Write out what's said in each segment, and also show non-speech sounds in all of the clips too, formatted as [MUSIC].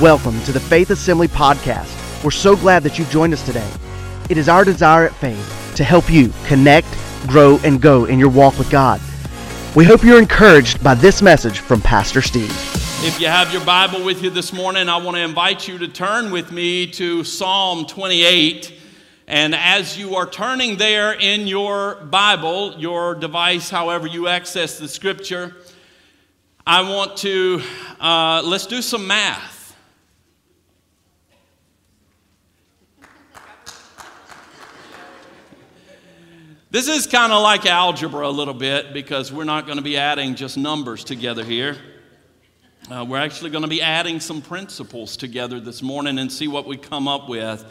Welcome to the Faith Assembly Podcast. We're so glad that you've joined us today. It is our desire at Faith to help you connect, grow, and go in your walk with God. We hope you're encouraged by this message from Pastor Steve. If you have your Bible with you this morning, I want to invite you to turn with me to Psalm 28. And as you are turning there in your Bible, your device, however you access the scripture, I want to, uh, let's do some math. This is kind of like algebra a little bit because we're not going to be adding just numbers together here. Uh, we're actually going to be adding some principles together this morning and see what we come up with.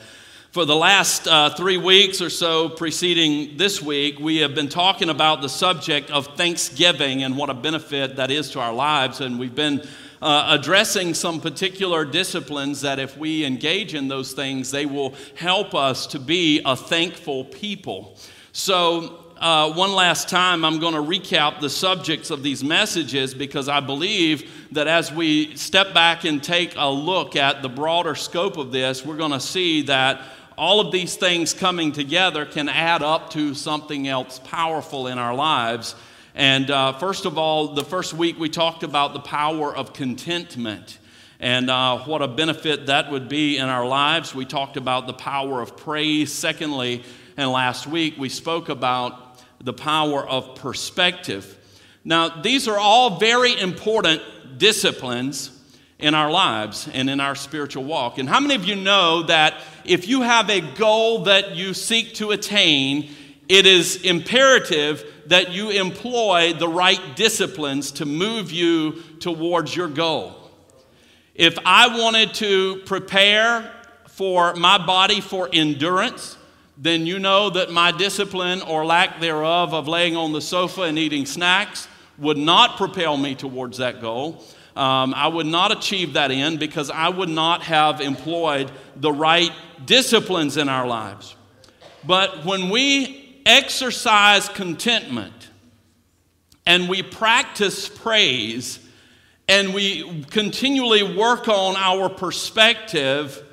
For the last uh, three weeks or so preceding this week, we have been talking about the subject of Thanksgiving and what a benefit that is to our lives. And we've been uh, addressing some particular disciplines that, if we engage in those things, they will help us to be a thankful people. So, uh, one last time, I'm going to recap the subjects of these messages because I believe that as we step back and take a look at the broader scope of this, we're going to see that all of these things coming together can add up to something else powerful in our lives. And uh, first of all, the first week we talked about the power of contentment and uh, what a benefit that would be in our lives. We talked about the power of praise. Secondly, and last week we spoke about the power of perspective. Now, these are all very important disciplines in our lives and in our spiritual walk. And how many of you know that if you have a goal that you seek to attain, it is imperative that you employ the right disciplines to move you towards your goal? If I wanted to prepare for my body for endurance, then you know that my discipline or lack thereof of laying on the sofa and eating snacks would not propel me towards that goal. Um, I would not achieve that end because I would not have employed the right disciplines in our lives. But when we exercise contentment and we practice praise and we continually work on our perspective,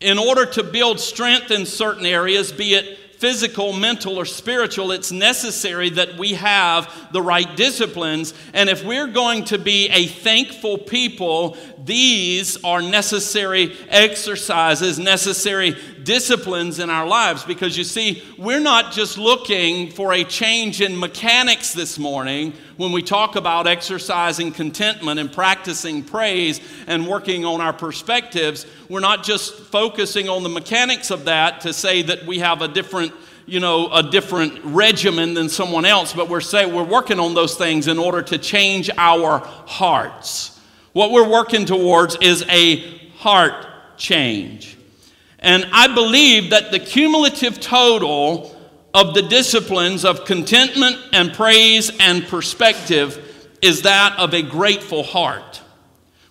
in order to build strength in certain areas, be it physical, mental, or spiritual, it's necessary that we have the right disciplines. And if we're going to be a thankful people, these are necessary exercises, necessary disciplines in our lives. Because you see, we're not just looking for a change in mechanics this morning when we talk about exercising contentment and practicing praise and working on our perspectives. We're not just focusing on the mechanics of that to say that we have a different you know, a different regimen than someone else, but we're saying we're working on those things in order to change our hearts. What we're working towards is a heart change. And I believe that the cumulative total of the disciplines of contentment and praise and perspective is that of a grateful heart.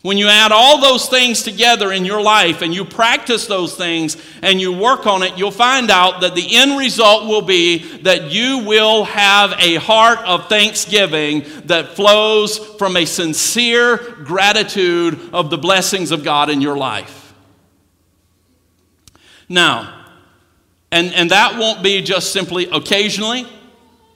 When you add all those things together in your life and you practice those things and you work on it, you'll find out that the end result will be that you will have a heart of thanksgiving that flows from a sincere gratitude of the blessings of God in your life. Now, and, and that won't be just simply occasionally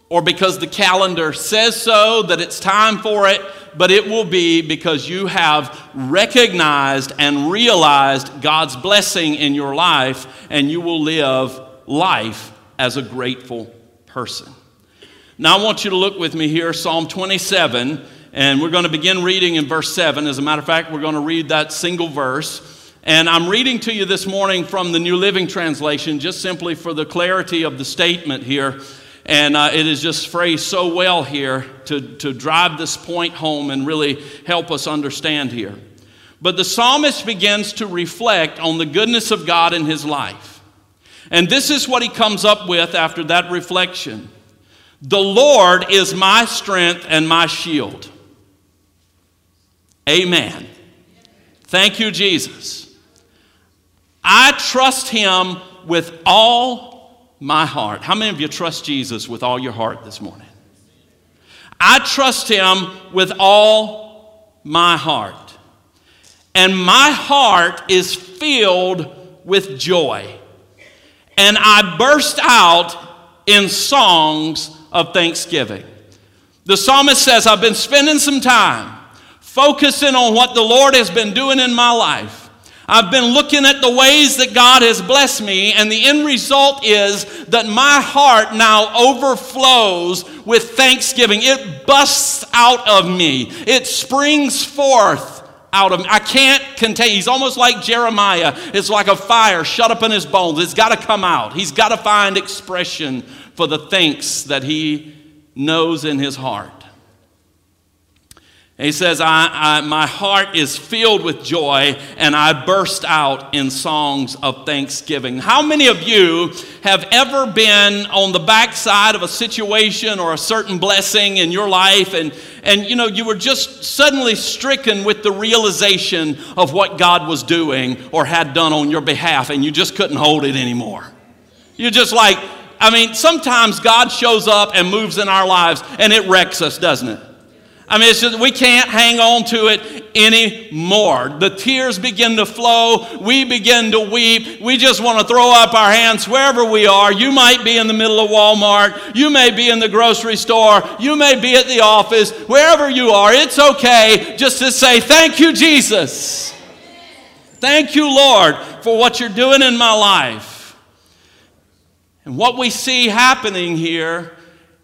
or because the calendar says so that it's time for it but it will be because you have recognized and realized God's blessing in your life, and you will live life as a grateful person. Now, I want you to look with me here, Psalm 27, and we're going to begin reading in verse 7. As a matter of fact, we're going to read that single verse. And I'm reading to you this morning from the New Living Translation, just simply for the clarity of the statement here. And uh, it is just phrased so well here to, to drive this point home and really help us understand here. But the psalmist begins to reflect on the goodness of God in his life. And this is what he comes up with after that reflection The Lord is my strength and my shield. Amen. Thank you, Jesus. I trust him with all my heart. How many of you trust Jesus with all your heart this morning? I trust him with all my heart. and my heart is filled with joy. And I burst out in songs of thanksgiving. The psalmist says, I've been spending some time focusing on what the Lord has been doing in my life. I've been looking at the ways that God has blessed me, and the end result is that my heart now overflows with thanksgiving. It busts out of me, it springs forth out of me. I can't contain. He's almost like Jeremiah. It's like a fire shut up in his bones. It's got to come out. He's got to find expression for the thanks that he knows in his heart. He says, I, I, My heart is filled with joy, and I burst out in songs of thanksgiving. How many of you have ever been on the backside of a situation or a certain blessing in your life, and, and you know, you were just suddenly stricken with the realization of what God was doing or had done on your behalf, and you just couldn't hold it anymore? You're just like, I mean, sometimes God shows up and moves in our lives, and it wrecks us, doesn't it? I mean, it's just, we can't hang on to it anymore. The tears begin to flow. We begin to weep. We just want to throw up our hands wherever we are. You might be in the middle of Walmart. You may be in the grocery store. You may be at the office. Wherever you are, it's okay just to say, Thank you, Jesus. Thank you, Lord, for what you're doing in my life. And what we see happening here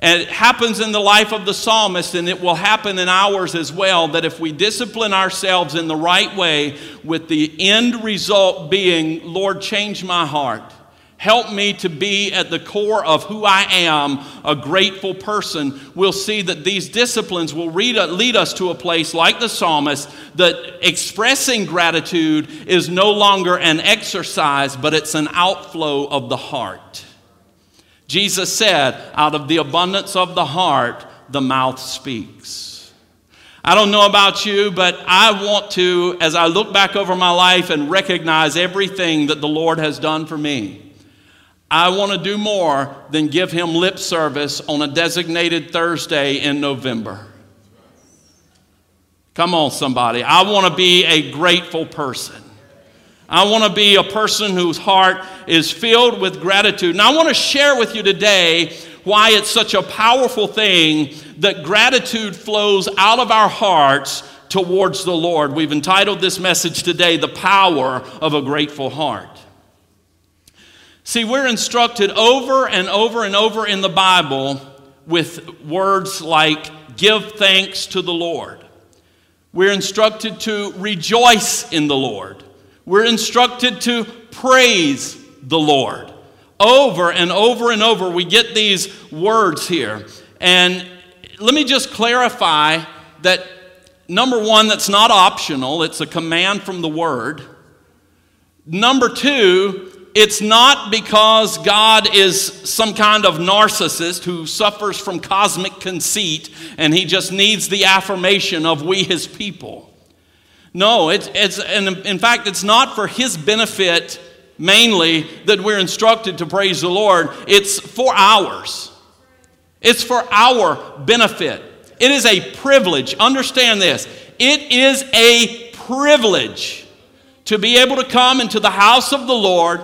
and it happens in the life of the psalmist, and it will happen in ours as well, that if we discipline ourselves in the right way, with the end result being, Lord, change my heart. Help me to be at the core of who I am, a grateful person. We'll see that these disciplines will lead us to a place like the psalmist that expressing gratitude is no longer an exercise, but it's an outflow of the heart. Jesus said, out of the abundance of the heart, the mouth speaks. I don't know about you, but I want to, as I look back over my life and recognize everything that the Lord has done for me, I want to do more than give Him lip service on a designated Thursday in November. Come on, somebody. I want to be a grateful person. I want to be a person whose heart is filled with gratitude. And I want to share with you today why it's such a powerful thing that gratitude flows out of our hearts towards the Lord. We've entitled this message today, The Power of a Grateful Heart. See, we're instructed over and over and over in the Bible with words like, give thanks to the Lord. We're instructed to rejoice in the Lord. We're instructed to praise the Lord. Over and over and over, we get these words here. And let me just clarify that number one, that's not optional, it's a command from the Word. Number two, it's not because God is some kind of narcissist who suffers from cosmic conceit and he just needs the affirmation of we, his people. No, it's, it's and in fact, it's not for his benefit mainly that we're instructed to praise the Lord. It's for ours. It's for our benefit. It is a privilege. Understand this. It is a privilege to be able to come into the house of the Lord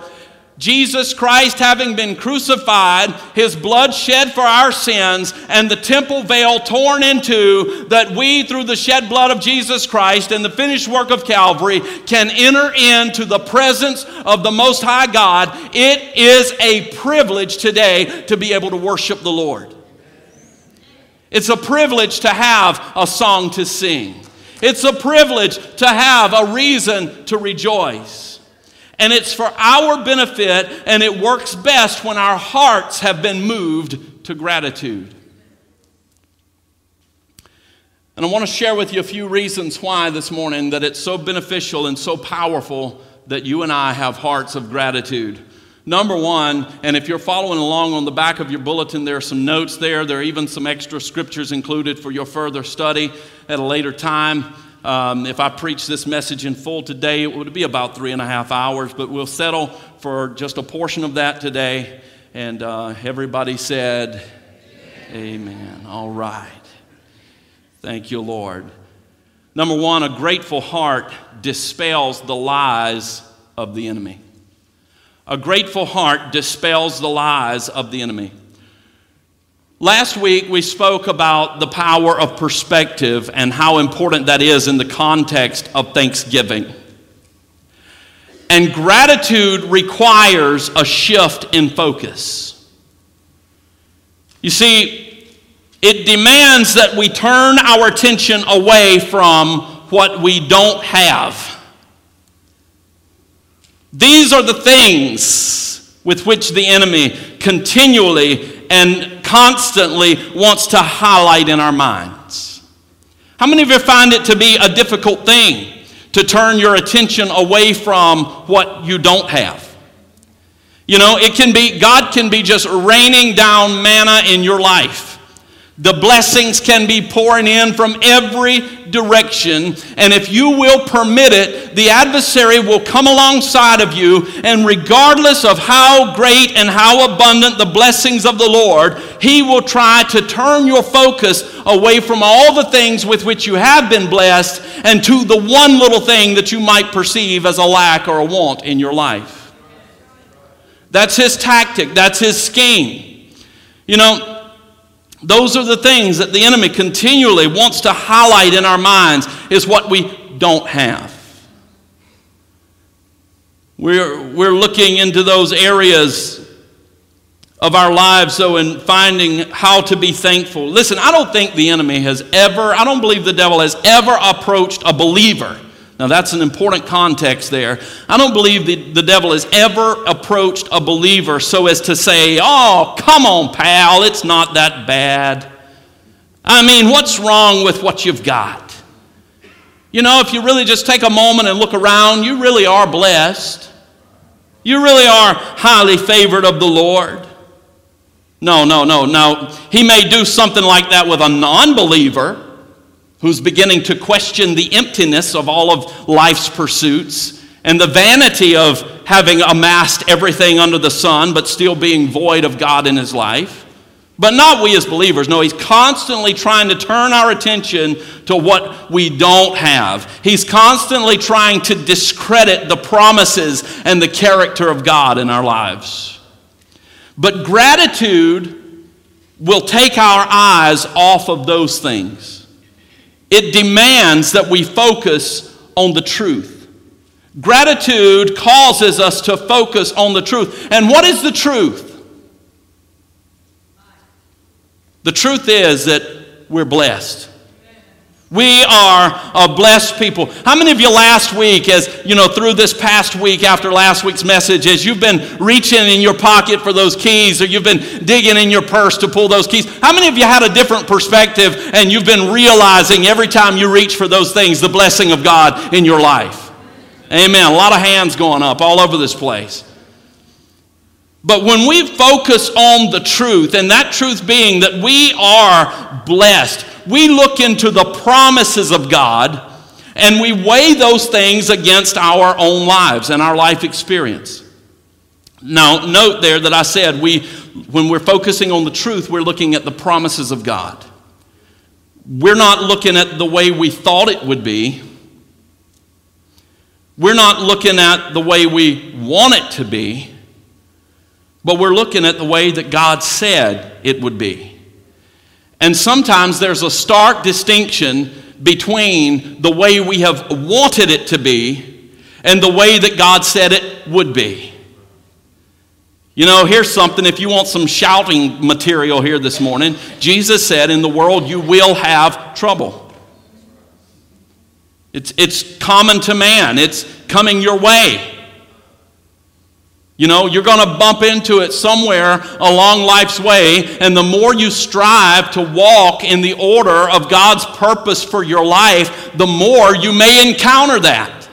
Jesus Christ having been crucified, his blood shed for our sins, and the temple veil torn in two, that we, through the shed blood of Jesus Christ and the finished work of Calvary, can enter into the presence of the Most High God. It is a privilege today to be able to worship the Lord. It's a privilege to have a song to sing. It's a privilege to have a reason to rejoice. And it's for our benefit, and it works best when our hearts have been moved to gratitude. And I want to share with you a few reasons why this morning that it's so beneficial and so powerful that you and I have hearts of gratitude. Number one, and if you're following along on the back of your bulletin, there are some notes there. There are even some extra scriptures included for your further study at a later time. Um, if I preach this message in full today, it would be about three and a half hours, but we'll settle for just a portion of that today. And uh, everybody said, Amen. Amen. All right. Thank you, Lord. Number one, a grateful heart dispels the lies of the enemy. A grateful heart dispels the lies of the enemy. Last week, we spoke about the power of perspective and how important that is in the context of Thanksgiving. And gratitude requires a shift in focus. You see, it demands that we turn our attention away from what we don't have. These are the things with which the enemy continually and constantly wants to highlight in our minds. How many of you find it to be a difficult thing to turn your attention away from what you don't have. You know, it can be, God can be just raining down manna in your life. The blessings can be pouring in from every direction, and if you will permit it, the adversary will come alongside of you, and regardless of how great and how abundant the blessings of the Lord, he will try to turn your focus away from all the things with which you have been blessed and to the one little thing that you might perceive as a lack or a want in your life. That's his tactic, that's his scheme. You know, those are the things that the enemy continually wants to highlight in our minds is what we don't have. We're, we're looking into those areas of our lives, so in finding how to be thankful. Listen, I don't think the enemy has ever, I don't believe the devil has ever approached a believer now, that's an important context there. I don't believe the, the devil has ever approached a believer so as to say, Oh, come on, pal, it's not that bad. I mean, what's wrong with what you've got? You know, if you really just take a moment and look around, you really are blessed. You really are highly favored of the Lord. No, no, no, no. He may do something like that with a non believer who's beginning to question the emptiness of all of life's pursuits and the vanity of having amassed everything under the sun but still being void of God in his life. But not we as believers. No, he's constantly trying to turn our attention to what we don't have. He's constantly trying to discredit the promises and the character of God in our lives. But gratitude will take our eyes off of those things. It demands that we focus on the truth. Gratitude causes us to focus on the truth. And what is the truth? The truth is that we're blessed. We are a blessed people. How many of you last week, as you know, through this past week after last week's message, as you've been reaching in your pocket for those keys or you've been digging in your purse to pull those keys, how many of you had a different perspective and you've been realizing every time you reach for those things the blessing of God in your life? Amen. A lot of hands going up all over this place. But when we focus on the truth, and that truth being that we are blessed, we look into the promises of God and we weigh those things against our own lives and our life experience. Now, note there that I said we, when we're focusing on the truth, we're looking at the promises of God. We're not looking at the way we thought it would be. We're not looking at the way we want it to be, but we're looking at the way that God said it would be. And sometimes there's a stark distinction between the way we have wanted it to be and the way that God said it would be. You know, here's something if you want some shouting material here this morning. Jesus said, In the world you will have trouble. It's, it's common to man, it's coming your way. You know, you're going to bump into it somewhere along life's way, and the more you strive to walk in the order of God's purpose for your life, the more you may encounter that.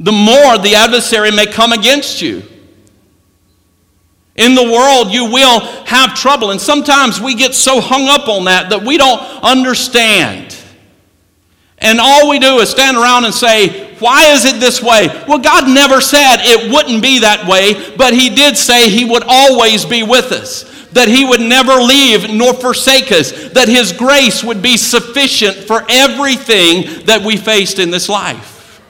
The more the adversary may come against you. In the world, you will have trouble, and sometimes we get so hung up on that that we don't understand. And all we do is stand around and say, why is it this way? Well, God never said it wouldn't be that way, but He did say He would always be with us, that He would never leave nor forsake us, that His grace would be sufficient for everything that we faced in this life.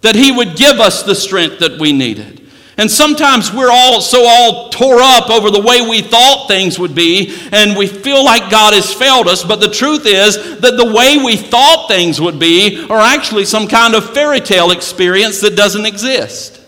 that He would give us the strength that we needed. And sometimes we're all so all tore up over the way we thought things would be, and we feel like God has failed us. But the truth is that the way we thought things would be are actually some kind of fairy tale experience that doesn't exist.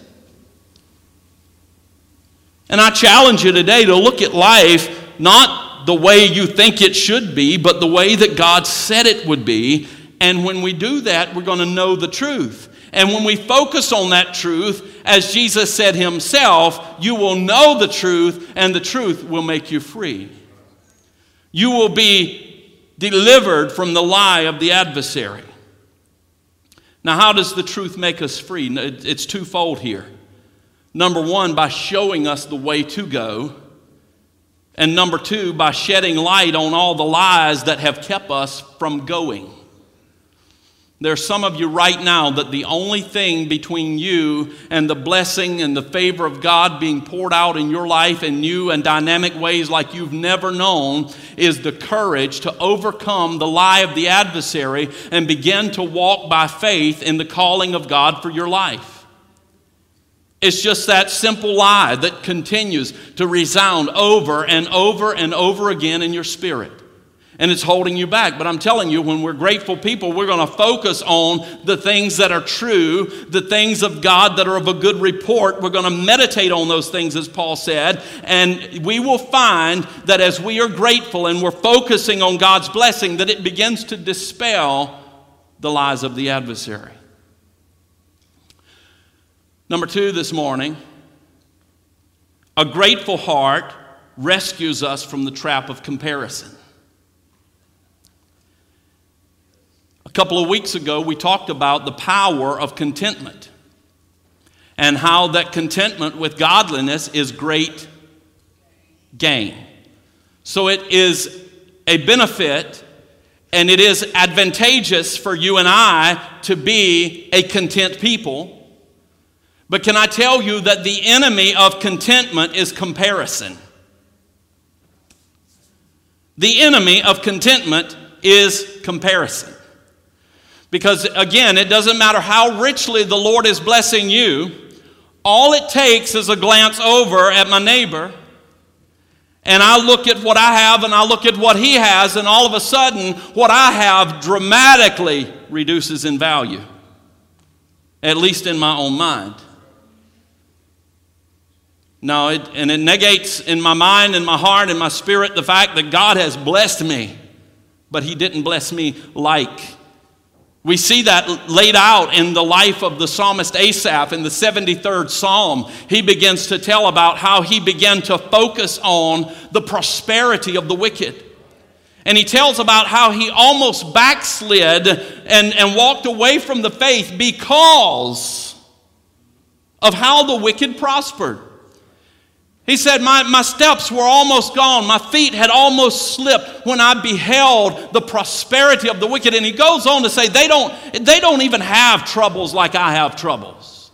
And I challenge you today to look at life not the way you think it should be, but the way that God said it would be. And when we do that, we're going to know the truth. And when we focus on that truth, as Jesus said himself, you will know the truth, and the truth will make you free. You will be delivered from the lie of the adversary. Now, how does the truth make us free? It's twofold here. Number one, by showing us the way to go. And number two, by shedding light on all the lies that have kept us from going. There's some of you right now that the only thing between you and the blessing and the favor of God being poured out in your life in new and dynamic ways like you've never known is the courage to overcome the lie of the adversary and begin to walk by faith in the calling of God for your life. It's just that simple lie that continues to resound over and over and over again in your spirit. And it's holding you back. But I'm telling you, when we're grateful people, we're going to focus on the things that are true, the things of God that are of a good report. We're going to meditate on those things, as Paul said. And we will find that as we are grateful and we're focusing on God's blessing, that it begins to dispel the lies of the adversary. Number two this morning, a grateful heart rescues us from the trap of comparison. Couple of weeks ago, we talked about the power of contentment and how that contentment with godliness is great gain. So it is a benefit and it is advantageous for you and I to be a content people but can I tell you that the enemy of contentment is comparison? The enemy of contentment is comparison. Because again, it doesn't matter how richly the Lord is blessing you, all it takes is a glance over at my neighbor, and I look at what I have and I look at what he has, and all of a sudden, what I have dramatically reduces in value, at least in my own mind. No, it, and it negates in my mind and my heart and my spirit the fact that God has blessed me, but He didn't bless me like. We see that laid out in the life of the psalmist Asaph in the 73rd psalm. He begins to tell about how he began to focus on the prosperity of the wicked. And he tells about how he almost backslid and, and walked away from the faith because of how the wicked prospered. He said, my, my steps were almost gone. My feet had almost slipped when I beheld the prosperity of the wicked. And he goes on to say, they don't, they don't even have troubles like I have troubles.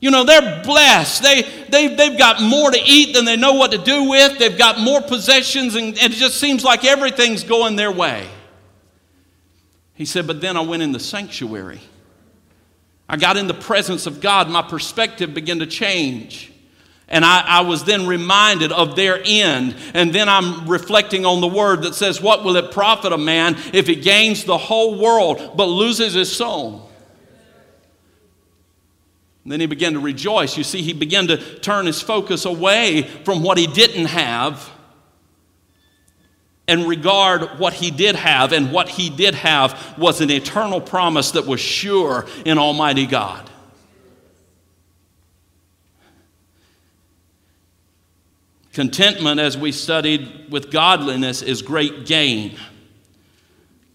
You know, they're blessed. They, they, they've got more to eat than they know what to do with. They've got more possessions, and, and it just seems like everything's going their way. He said, but then I went in the sanctuary. I got in the presence of God. My perspective began to change. And I, I, was then reminded of their end. And then I'm reflecting on the word that says, What will it profit a man if he gains the whole world but loses his soul? Then he began to rejoice. You see, he began to turn his focus away from what he didn't have and regard what he did have. And what he did have was an eternal promise that was sure in Almighty God. Contentment, as we studied with godliness, is great gain.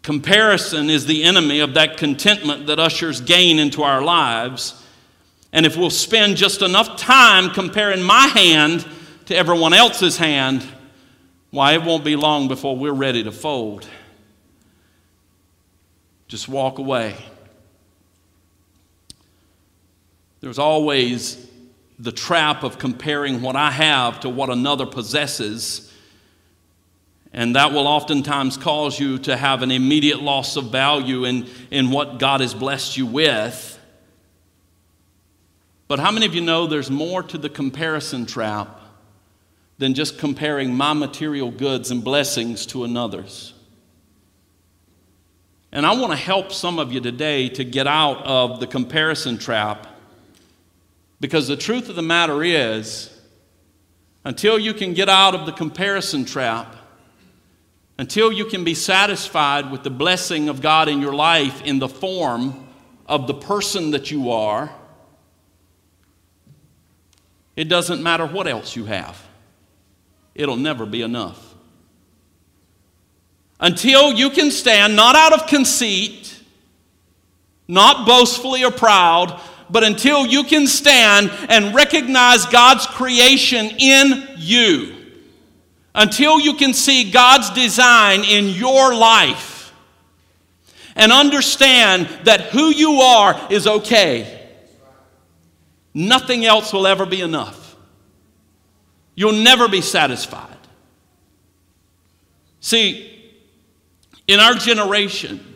Comparison is the enemy of that contentment that ushers gain into our lives. And if we'll spend just enough time comparing my hand to everyone else's hand, why, it won't be long before we're ready to fold. Just walk away. There's always the trap of comparing what I have to what another possesses. And that will oftentimes cause you to have an immediate loss of value in, in what God has blessed you with. But how many of you know there's more to the comparison trap than just comparing my material goods and blessings to another's? And I want to help some of you today to get out of the comparison trap because the truth of the matter is, until you can get out of the comparison trap, until you can be satisfied with the blessing of God in your life in the form of the person that you are, it doesn't matter what else you have. It'll never be enough until you can stand not out of conceit, not boastfully or proud, but until you can stand and recognize God's creation in you. Until you can see God's design in your life and understand that who you are is okay. Nothing else will ever be enough. You'll never be satisfied. See, in our generation.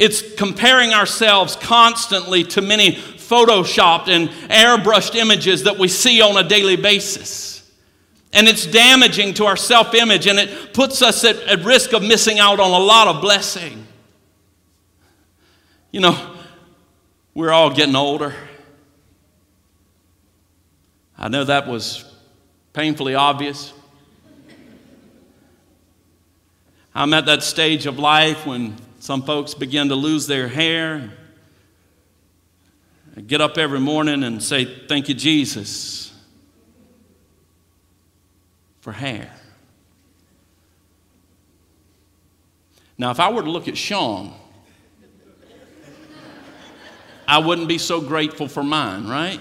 It's comparing ourselves constantly to many photoshopped and airbrushed images that we see on a daily basis. And it's damaging to our self image and it puts us at, at risk of missing out on a lot of blessing. You know, we're all getting older. I know that was painfully obvious. I'm at that stage of life when some folks begin to lose their hair. Get up every morning and say, Thank you, Jesus, for hair. Now, if I were to look at Sean, I wouldn't be so grateful for mine, right?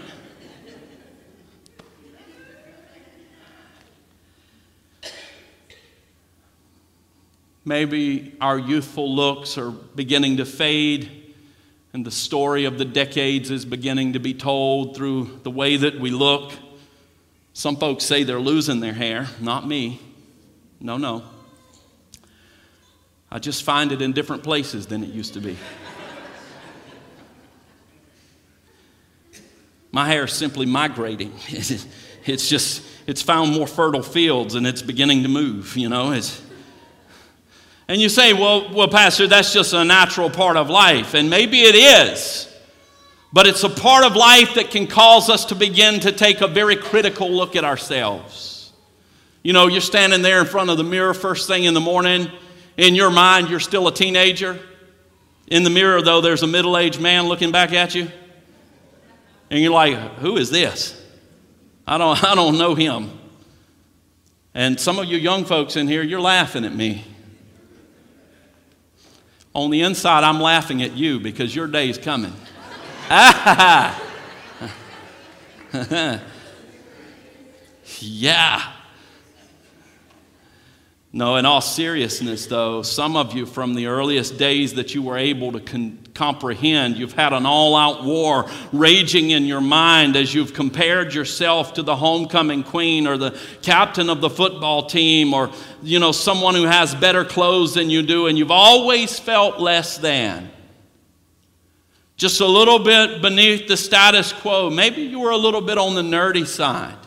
Maybe our youthful looks are beginning to fade, and the story of the decades is beginning to be told through the way that we look. Some folks say they're losing their hair, not me. No, no. I just find it in different places than it used to be. My hair is simply migrating. [LAUGHS] It's just, it's found more fertile fields and it's beginning to move, you know. It's, and you say, well, well, Pastor, that's just a natural part of life. And maybe it is. But it's a part of life that can cause us to begin to take a very critical look at ourselves. You know, you're standing there in front of the mirror first thing in the morning. In your mind, you're still a teenager. In the mirror, though, there's a middle aged man looking back at you. And you're like, who is this? I don't, [LAUGHS] I don't know him. And some of you young folks in here, you're laughing at me. On the inside, I'm laughing at you because your day is coming. [LAUGHS] yeah. No, in all seriousness, though, some of you from the earliest days that you were able to con- comprehend, you've had an all out war raging in your mind as you've compared yourself to the homecoming queen or the captain of the football team or, you know, someone who has better clothes than you do, and you've always felt less than. Just a little bit beneath the status quo. Maybe you were a little bit on the nerdy side.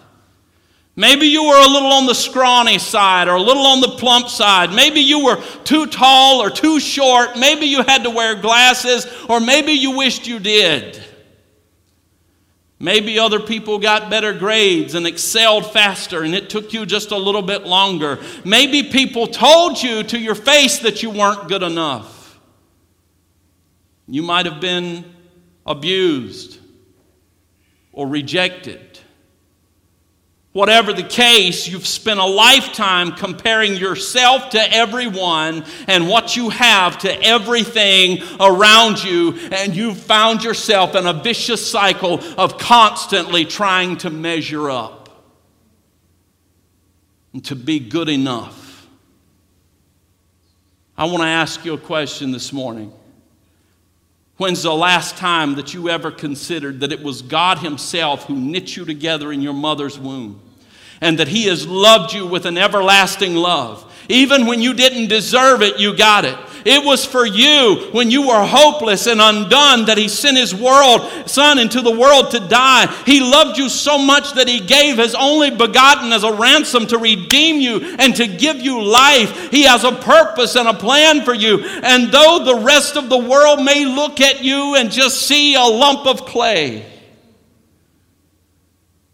Maybe you were a little on the scrawny side or a little on the plump side. Maybe you were too tall or too short. Maybe you had to wear glasses or maybe you wished you did. Maybe other people got better grades and excelled faster and it took you just a little bit longer. Maybe people told you to your face that you weren't good enough. You might have been abused or rejected. Whatever the case, you've spent a lifetime comparing yourself to everyone and what you have to everything around you, and you've found yourself in a vicious cycle of constantly trying to measure up and to be good enough. I want to ask you a question this morning. When's the last time that you ever considered that it was God Himself who knit you together in your mother's womb? And that He has loved you with an everlasting love. Even when you didn't deserve it, you got it. It was for you when you were hopeless and undone that He sent His world, Son into the world to die. He loved you so much that He gave His only begotten as a ransom to redeem you and to give you life. He has a purpose and a plan for you. And though the rest of the world may look at you and just see a lump of clay,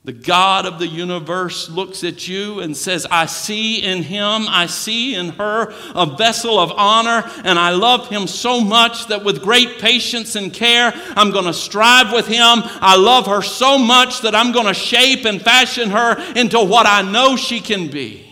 the God of the universe looks at you and says, I see in him, I see in her a vessel of honor, and I love him so much that with great patience and care, I'm going to strive with him. I love her so much that I'm going to shape and fashion her into what I know she can be.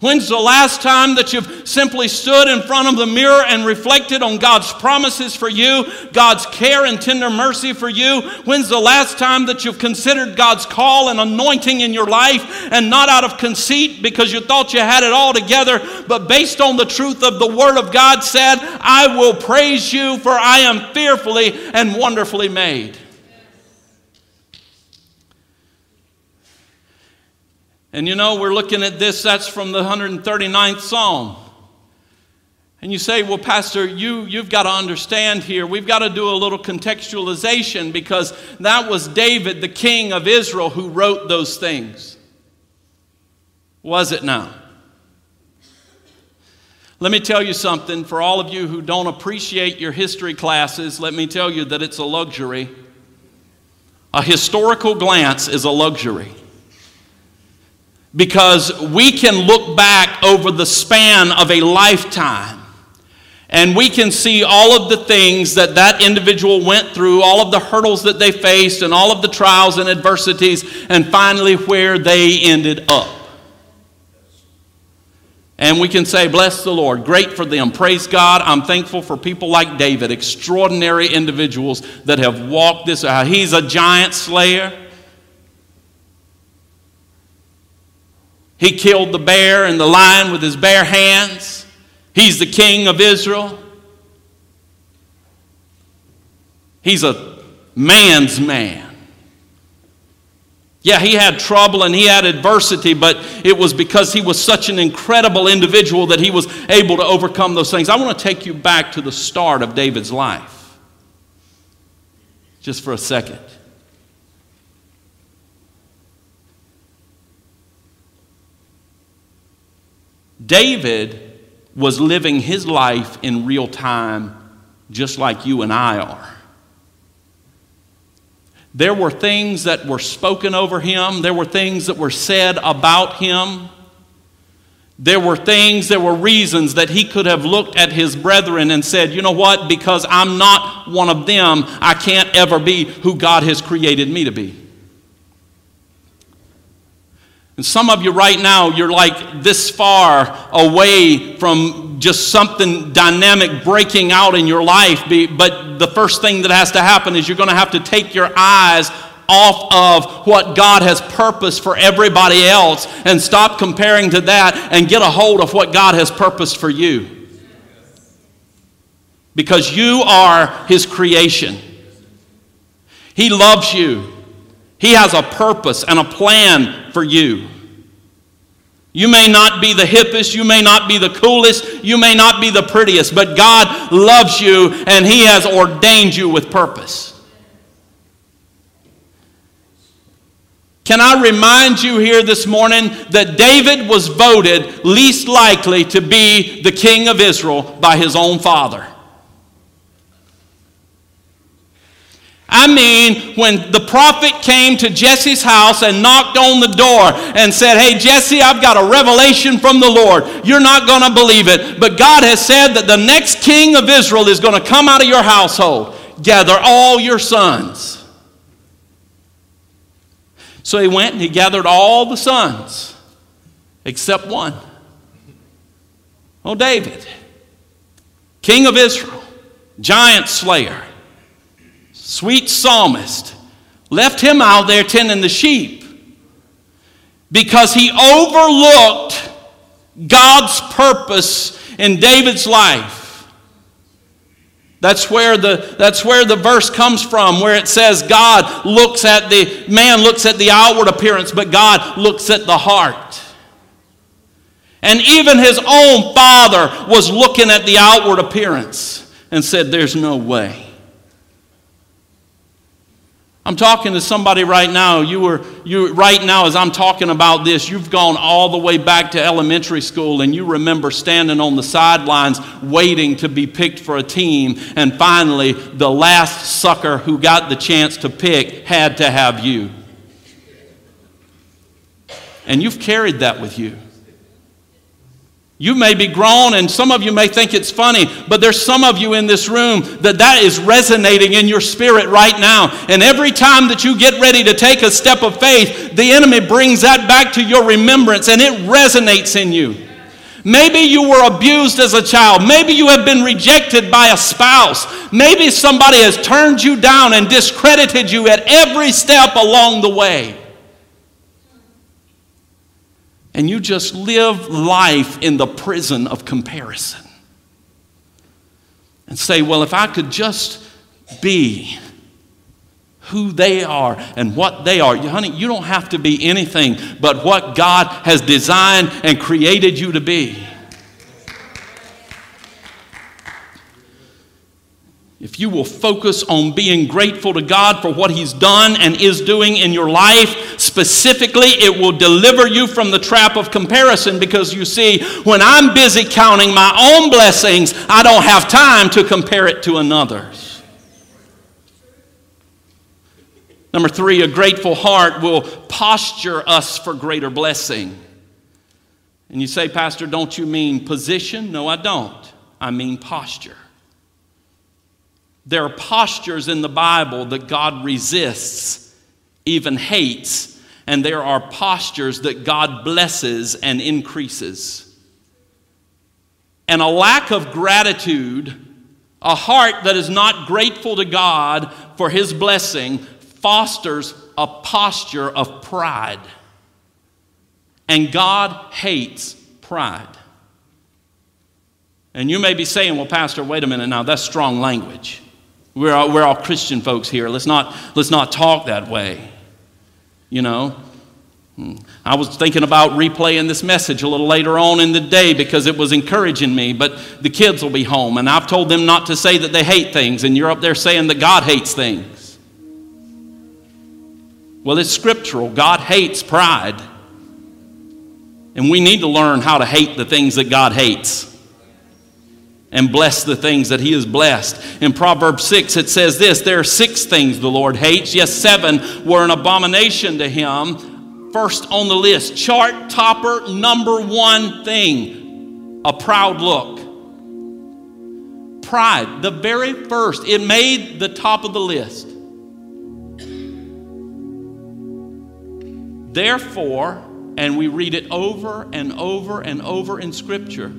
When's the last time that you've simply stood in front of the mirror and reflected on God's promises for you, God's care and tender mercy for you? When's the last time that you've considered God's call and anointing in your life and not out of conceit because you thought you had it all together, but based on the truth of the Word of God said, I will praise you for I am fearfully and wonderfully made? And you know, we're looking at this, that's from the 139th Psalm. And you say, well, Pastor, you, you've got to understand here. We've got to do a little contextualization because that was David, the king of Israel, who wrote those things. Was it now? Let me tell you something. For all of you who don't appreciate your history classes, let me tell you that it's a luxury. A historical glance is a luxury because we can look back over the span of a lifetime and we can see all of the things that that individual went through, all of the hurdles that they faced, and all of the trials and adversities, and finally where they ended up. And we can say, Bless the Lord. Great for them. Praise God. I'm thankful for people like David, extraordinary individuals that have walked this out. He's a giant slayer. He killed the bear and the lion with his bare hands. He's the king of Israel. He's a man's man. Yeah, he had trouble and he had adversity, but it was because he was such an incredible individual that he was able to overcome those things. I want to take you back to the start of David's life, just for a second. David was living his life in real time, just like you and I are. There were things that were spoken over him, there were things that were said about him. There were things, there were reasons that he could have looked at his brethren and said, You know what? Because I'm not one of them, I can't ever be who God has created me to be. And some of you right now, you're like this far away from just something dynamic breaking out in your life. But the first thing that has to happen is you're going to have to take your eyes off of what God has purposed for everybody else and stop comparing to that and get a hold of what God has purposed for you. Because you are His creation. He loves you. He has a purpose and a plan for you. You may not be the hippest, you may not be the coolest, you may not be the prettiest, but God loves you and He has ordained you with purpose. Can I remind you here this morning that David was voted least likely to be the king of Israel by his own father? I mean, when the prophet came to Jesse's house and knocked on the door and said, Hey, Jesse, I've got a revelation from the Lord. You're not going to believe it, but God has said that the next king of Israel is going to come out of your household. Gather all your sons. So he went and he gathered all the sons except one. Oh, David, king of Israel, giant slayer sweet psalmist, left him out there tending the sheep because he overlooked God's purpose in David's life. That's where the that's where the verse comes from where it says God looks at the man looks at the outward appearance but God looks at the heart. And even his own father was looking at the outward appearance and said, There's no way. I'm talking to somebody right now. You were you right now as I'm talking about this, you've gone all the way back to elementary school and you remember standing on the sidelines waiting to be picked for a team and finally the last sucker who got the chance to pick had to have you. And you've carried that with you. You may be grown, and some of you may think it's funny, but there's some of you in this room that that is resonating in your spirit right now. And every time that you get ready to take a step of faith, the enemy brings that back to your remembrance and it resonates in you. Maybe you were abused as a child. Maybe you have been rejected by a spouse. Maybe somebody has turned you down and discredited you at every step along the way and you just live life in the prison of comparison and say, well, if I could just be who they are and what they are. Honey, you don't have to be anything but what God has designed and created you to be. If you will focus on being grateful to God for what He's done and is doing in your life, specifically, it will deliver you from the trap of comparison because you see, when I'm busy counting my own blessings, I don't have time to compare it to another's. Number three, a grateful heart will posture us for greater blessing. And you say, Pastor, don't you mean position? No, I don't. I mean posture. There are postures in the Bible that God resists, even hates, and there are postures that God blesses and increases. And a lack of gratitude, a heart that is not grateful to God for His blessing, fosters a posture of pride. And God hates pride. And you may be saying, well, Pastor, wait a minute now, that's strong language. We're all, we're all Christian folks here. Let's not, let's not talk that way. You know? Hmm. I was thinking about replaying this message a little later on in the day because it was encouraging me, but the kids will be home, and I've told them not to say that they hate things, and you're up there saying that God hates things. Well, it's scriptural. God hates pride. And we need to learn how to hate the things that God hates and bless the things that he has blessed. In Proverbs 6, it says this there are six things the Lord hates. Yes, seven were an abomination to him. First on the list, chart topper, number one thing a proud look. Pride, the very first, it made the top of the list. Therefore, and we read it over and over and over in Scripture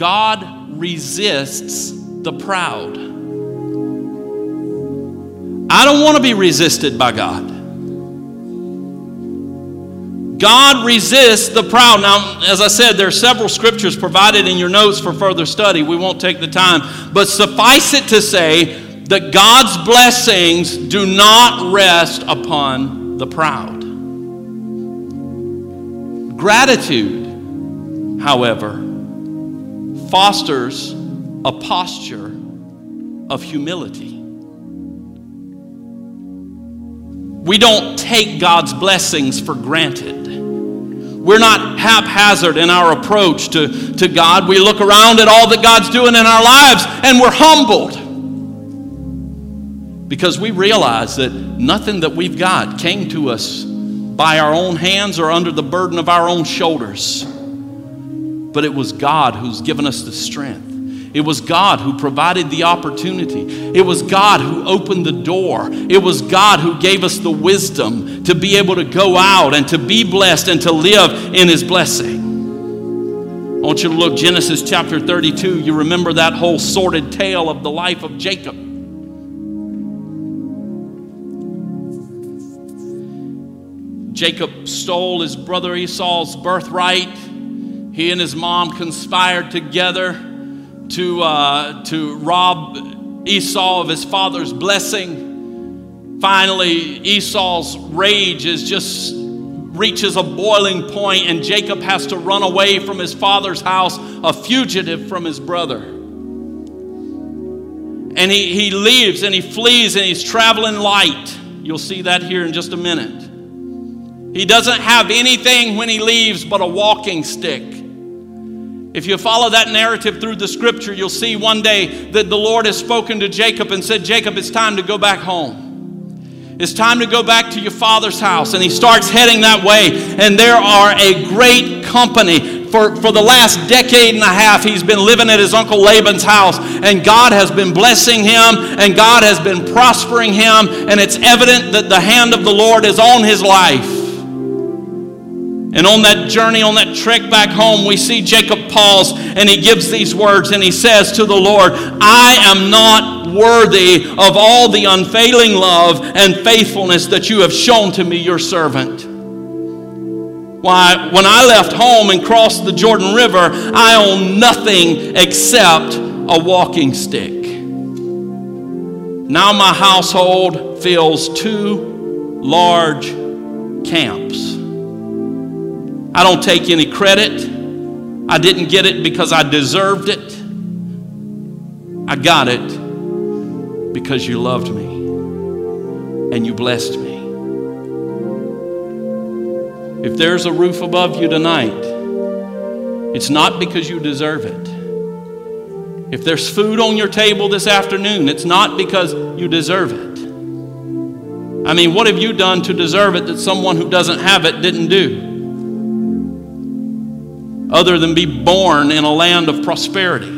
God resists the proud. I don't want to be resisted by God. God resists the proud. Now, as I said, there are several scriptures provided in your notes for further study. We won't take the time. But suffice it to say that God's blessings do not rest upon the proud. Gratitude, however, fosters a posture of humility. We don't take God's blessings for granted. We're not haphazard in our approach to, to God. We look around at all that God's doing in our lives and we're humbled because we realize that nothing that we've got came to us by our own hands or under the burden of our own shoulders. But it was God who's given us the strength. It was God who provided the opportunity. It was God who opened the door. It was God who gave us the wisdom to be able to go out and to be blessed and to live in His blessing. I want you to look Genesis chapter 32. You remember that whole sordid tale of the life of Jacob. Jacob stole his brother Esau's birthright he and his mom conspired together to, uh, to rob Esau of his father's blessing. Finally, Esau's rage is just reaches a boiling point, and Jacob has to run away from his father's house, a fugitive from his brother. And he, he leaves and he flees and he's traveling light. You'll see that here in just a minute. He doesn't have anything when he leaves but a walking stick. If you follow that narrative through the scripture, you'll see one day that the Lord has spoken to Jacob and said, Jacob, it's time to go back home. It's time to go back to your father's house. And he starts heading that way. And there are a great company. For, for the last decade and a half, he's been living at his uncle Laban's house. And God has been blessing him, and God has been prospering him. And it's evident that the hand of the Lord is on his life. And on that journey, on that trek back home, we see Jacob pause and he gives these words and he says to the Lord, I am not worthy of all the unfailing love and faithfulness that you have shown to me, your servant. Why, when I left home and crossed the Jordan River, I owned nothing except a walking stick. Now my household fills two large camps. I don't take any credit. I didn't get it because I deserved it. I got it because you loved me and you blessed me. If there's a roof above you tonight, it's not because you deserve it. If there's food on your table this afternoon, it's not because you deserve it. I mean, what have you done to deserve it that someone who doesn't have it didn't do? Other than be born in a land of prosperity.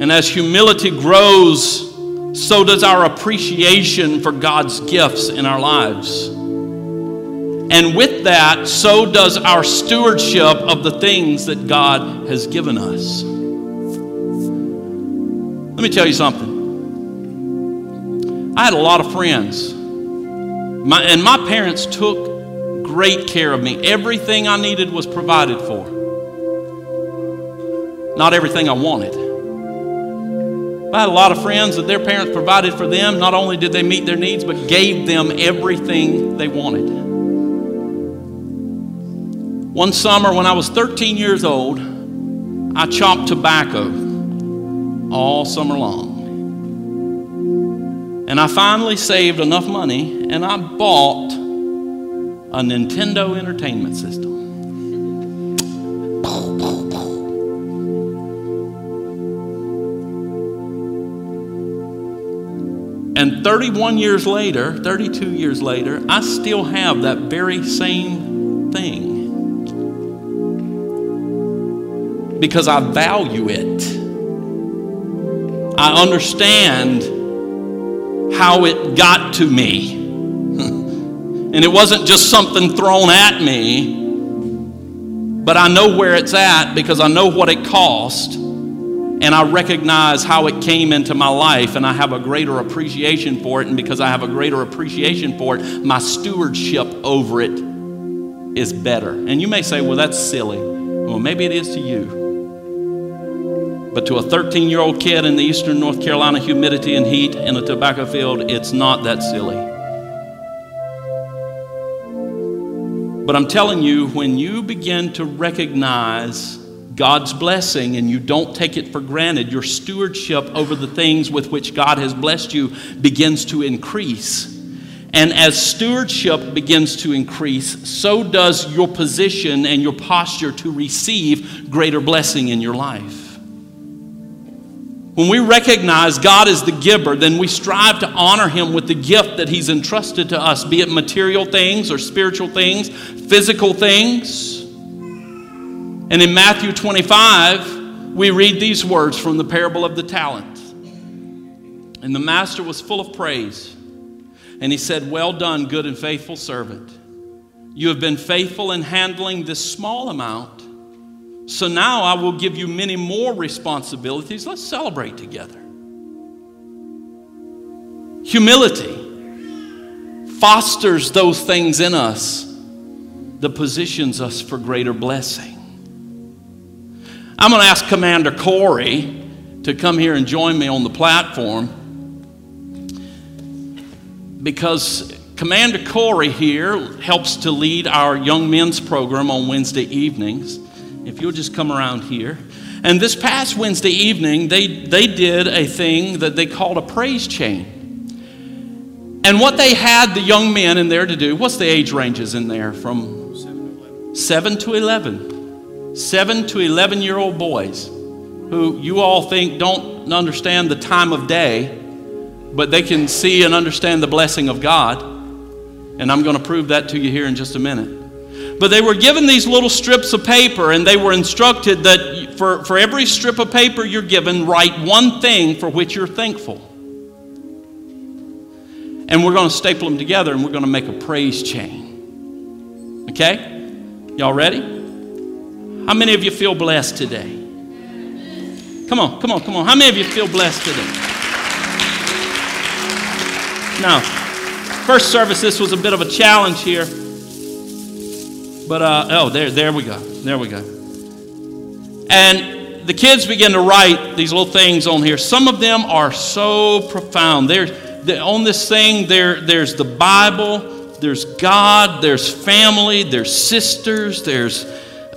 And as humility grows, so does our appreciation for God's gifts in our lives. And with that, so does our stewardship of the things that God has given us. Let me tell you something. I had a lot of friends, my, and my parents took great care of me. Everything I needed was provided for. Not everything I wanted. I had a lot of friends that their parents provided for them. Not only did they meet their needs, but gave them everything they wanted. One summer when I was 13 years old, I chopped tobacco all summer long. And I finally saved enough money and I bought a Nintendo Entertainment System. And 31 years later, 32 years later, I still have that very same thing. Because I value it. I understand how it got to me. And it wasn't just something thrown at me, but I know where it's at because I know what it cost. And I recognize how it came into my life, and I have a greater appreciation for it. And because I have a greater appreciation for it, my stewardship over it is better. And you may say, well, that's silly. Well, maybe it is to you. But to a 13 year old kid in the eastern North Carolina humidity and heat in a tobacco field, it's not that silly. But I'm telling you, when you begin to recognize God's blessing and you don't take it for granted, your stewardship over the things with which God has blessed you begins to increase. And as stewardship begins to increase, so does your position and your posture to receive greater blessing in your life. When we recognize God is the giver, then we strive to honor Him with the gift that He's entrusted to us, be it material things or spiritual things, physical things. And in Matthew 25, we read these words from the parable of the talents. And the master was full of praise. And he said, Well done, good and faithful servant. You have been faithful in handling this small amount. So now I will give you many more responsibilities. Let's celebrate together. Humility fosters those things in us that positions us for greater blessing. I'm going to ask Commander Corey to come here and join me on the platform. because Commander Corey here helps to lead our young men's program on Wednesday evenings. If you'll just come around here. And this past Wednesday evening, they, they did a thing that they called a praise chain. And what they had the young men in there to do, what's the age ranges in there? From 7 to 11. 7 to 11 year old boys who you all think don't understand the time of day, but they can see and understand the blessing of God. And I'm going to prove that to you here in just a minute. But they were given these little strips of paper, and they were instructed that for, for every strip of paper you're given, write one thing for which you're thankful. And we're going to staple them together and we're going to make a praise chain. Okay? Y'all ready? How many of you feel blessed today? Come on, come on, come on. How many of you feel blessed today? Now, first service, this was a bit of a challenge here. But, uh, oh, there, there we go. There we go. And the kids begin to write these little things on here. Some of them are so profound. There's, on this thing, there, there's the Bible, there's God, there's family, there's sisters, there's.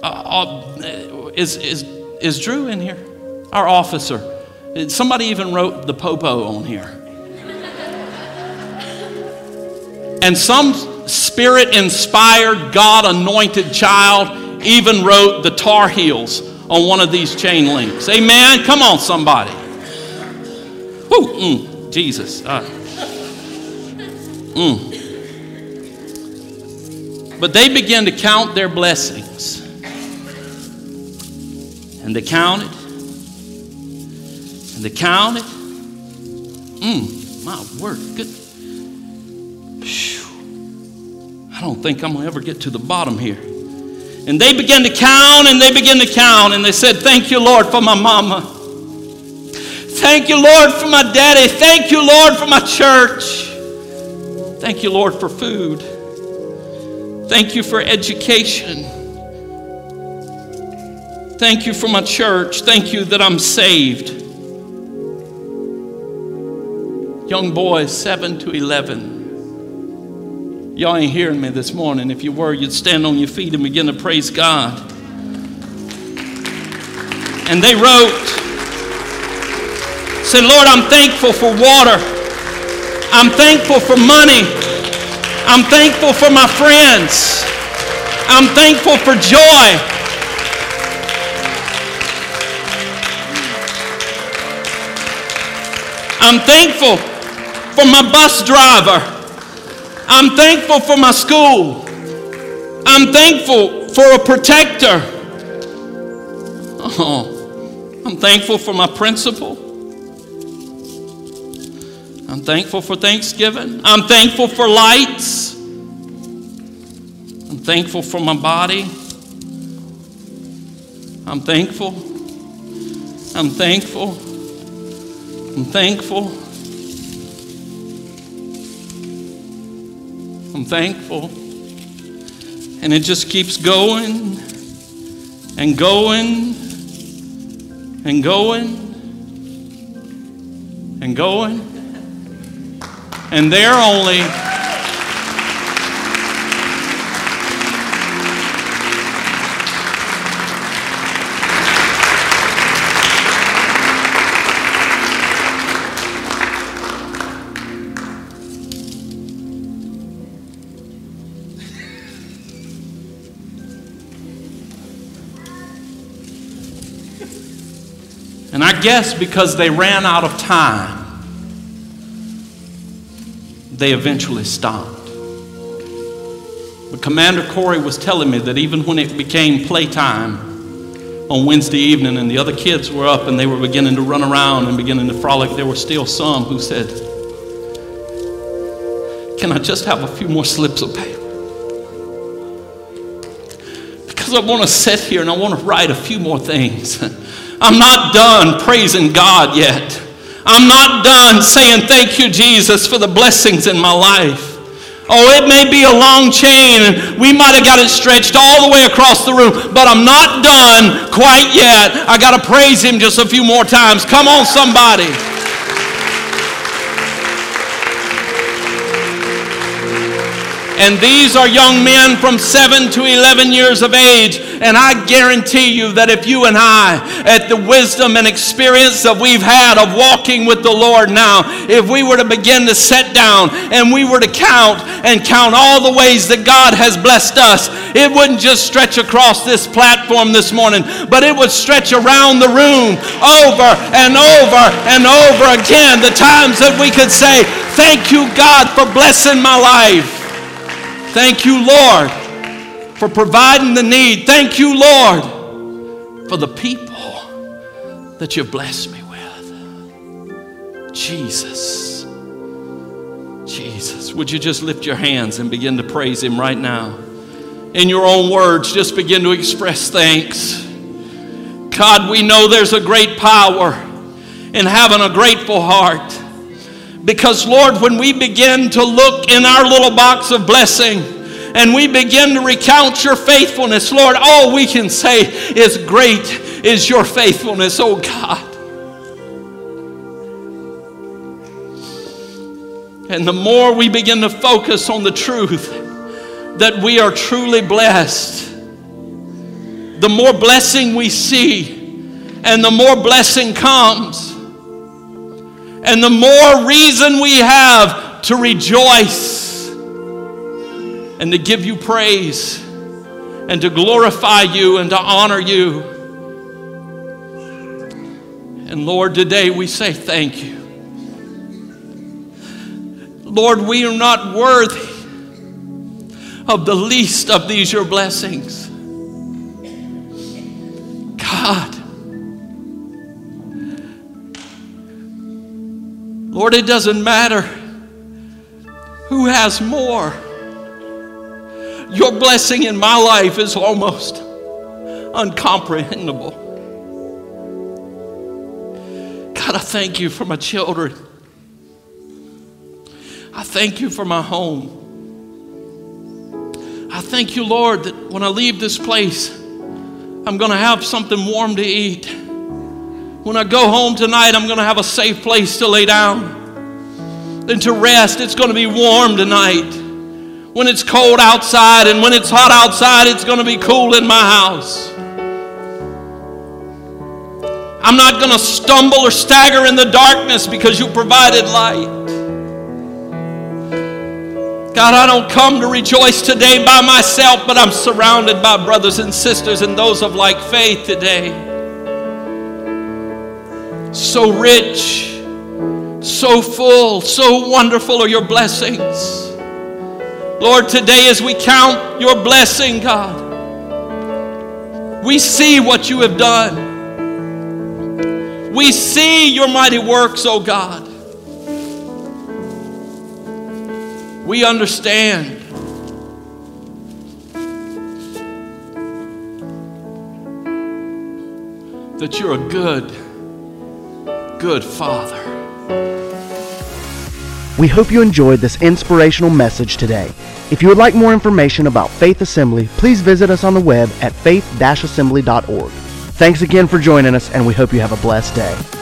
Uh, uh, is, is, is Drew in here? Our officer. Somebody even wrote the popo on here. and some spirit inspired, God anointed child even wrote the Tar Heels on one of these chain links. Amen? Come on, somebody. Woo, mm, Jesus. Uh, mm. But they began to count their blessings. And they counted. And they counted. Mm, my word. Good. I don't think I'm going to ever get to the bottom here. And they began to count and they began to count and they said, Thank you, Lord, for my mama. Thank you, Lord, for my daddy. Thank you, Lord, for my church. Thank you, Lord, for food. Thank you for education. Thank you for my church. Thank you that I'm saved. Young boys, 7 to 11. Y'all ain't hearing me this morning. If you were, you'd stand on your feet and begin to praise God. And they wrote, said, Lord, I'm thankful for water. I'm thankful for money. I'm thankful for my friends. I'm thankful for joy. I'm thankful for my bus driver. I'm thankful for my school. I'm thankful for a protector. Oh, I'm thankful for my principal. I'm thankful for Thanksgiving. I'm thankful for lights. I'm thankful for my body. I'm thankful. I'm thankful. I'm thankful. I'm thankful. And it just keeps going and going and going and going. And they're only. Guess because they ran out of time, they eventually stopped. But Commander Corey was telling me that even when it became playtime on Wednesday evening and the other kids were up and they were beginning to run around and beginning to frolic, there were still some who said, Can I just have a few more slips of paper? Because I want to sit here and I want to write a few more things. [LAUGHS] I'm not done praising God yet. I'm not done saying thank you, Jesus, for the blessings in my life. Oh, it may be a long chain and we might have got it stretched all the way across the room, but I'm not done quite yet. I got to praise Him just a few more times. Come on, somebody. And these are young men from 7 to 11 years of age. And I guarantee you that if you and I, at the wisdom and experience that we've had of walking with the Lord now, if we were to begin to sit down and we were to count and count all the ways that God has blessed us, it wouldn't just stretch across this platform this morning, but it would stretch around the room over and over and over again. The times that we could say, Thank you, God, for blessing my life. Thank you, Lord, for providing the need. Thank you, Lord, for the people that you've blessed me with. Jesus. Jesus. Would you just lift your hands and begin to praise Him right now? In your own words, just begin to express thanks. God, we know there's a great power in having a grateful heart. Because, Lord, when we begin to look in our little box of blessing and we begin to recount your faithfulness, Lord, all we can say is, Great is your faithfulness, oh God. And the more we begin to focus on the truth that we are truly blessed, the more blessing we see, and the more blessing comes and the more reason we have to rejoice and to give you praise and to glorify you and to honor you. And Lord, today we say thank you. Lord, we are not worthy of the least of these your blessings. God, Lord, it doesn't matter who has more. Your blessing in my life is almost uncomprehendable. God, I thank you for my children. I thank you for my home. I thank you, Lord, that when I leave this place, I'm going to have something warm to eat. When I go home tonight, I'm going to have a safe place to lay down and to rest. It's going to be warm tonight. When it's cold outside and when it's hot outside, it's going to be cool in my house. I'm not going to stumble or stagger in the darkness because you provided light. God, I don't come to rejoice today by myself, but I'm surrounded by brothers and sisters and those of like faith today so rich, so full, so wonderful are your blessings. Lord, today as we count your blessing, God, we see what you have done. We see your mighty works, oh God. We understand. That you're a good good Father. We hope you enjoyed this inspirational message today. If you would like more information about Faith Assembly, please visit us on the web at faith-assembly.org. Thanks again for joining us, and we hope you have a blessed day.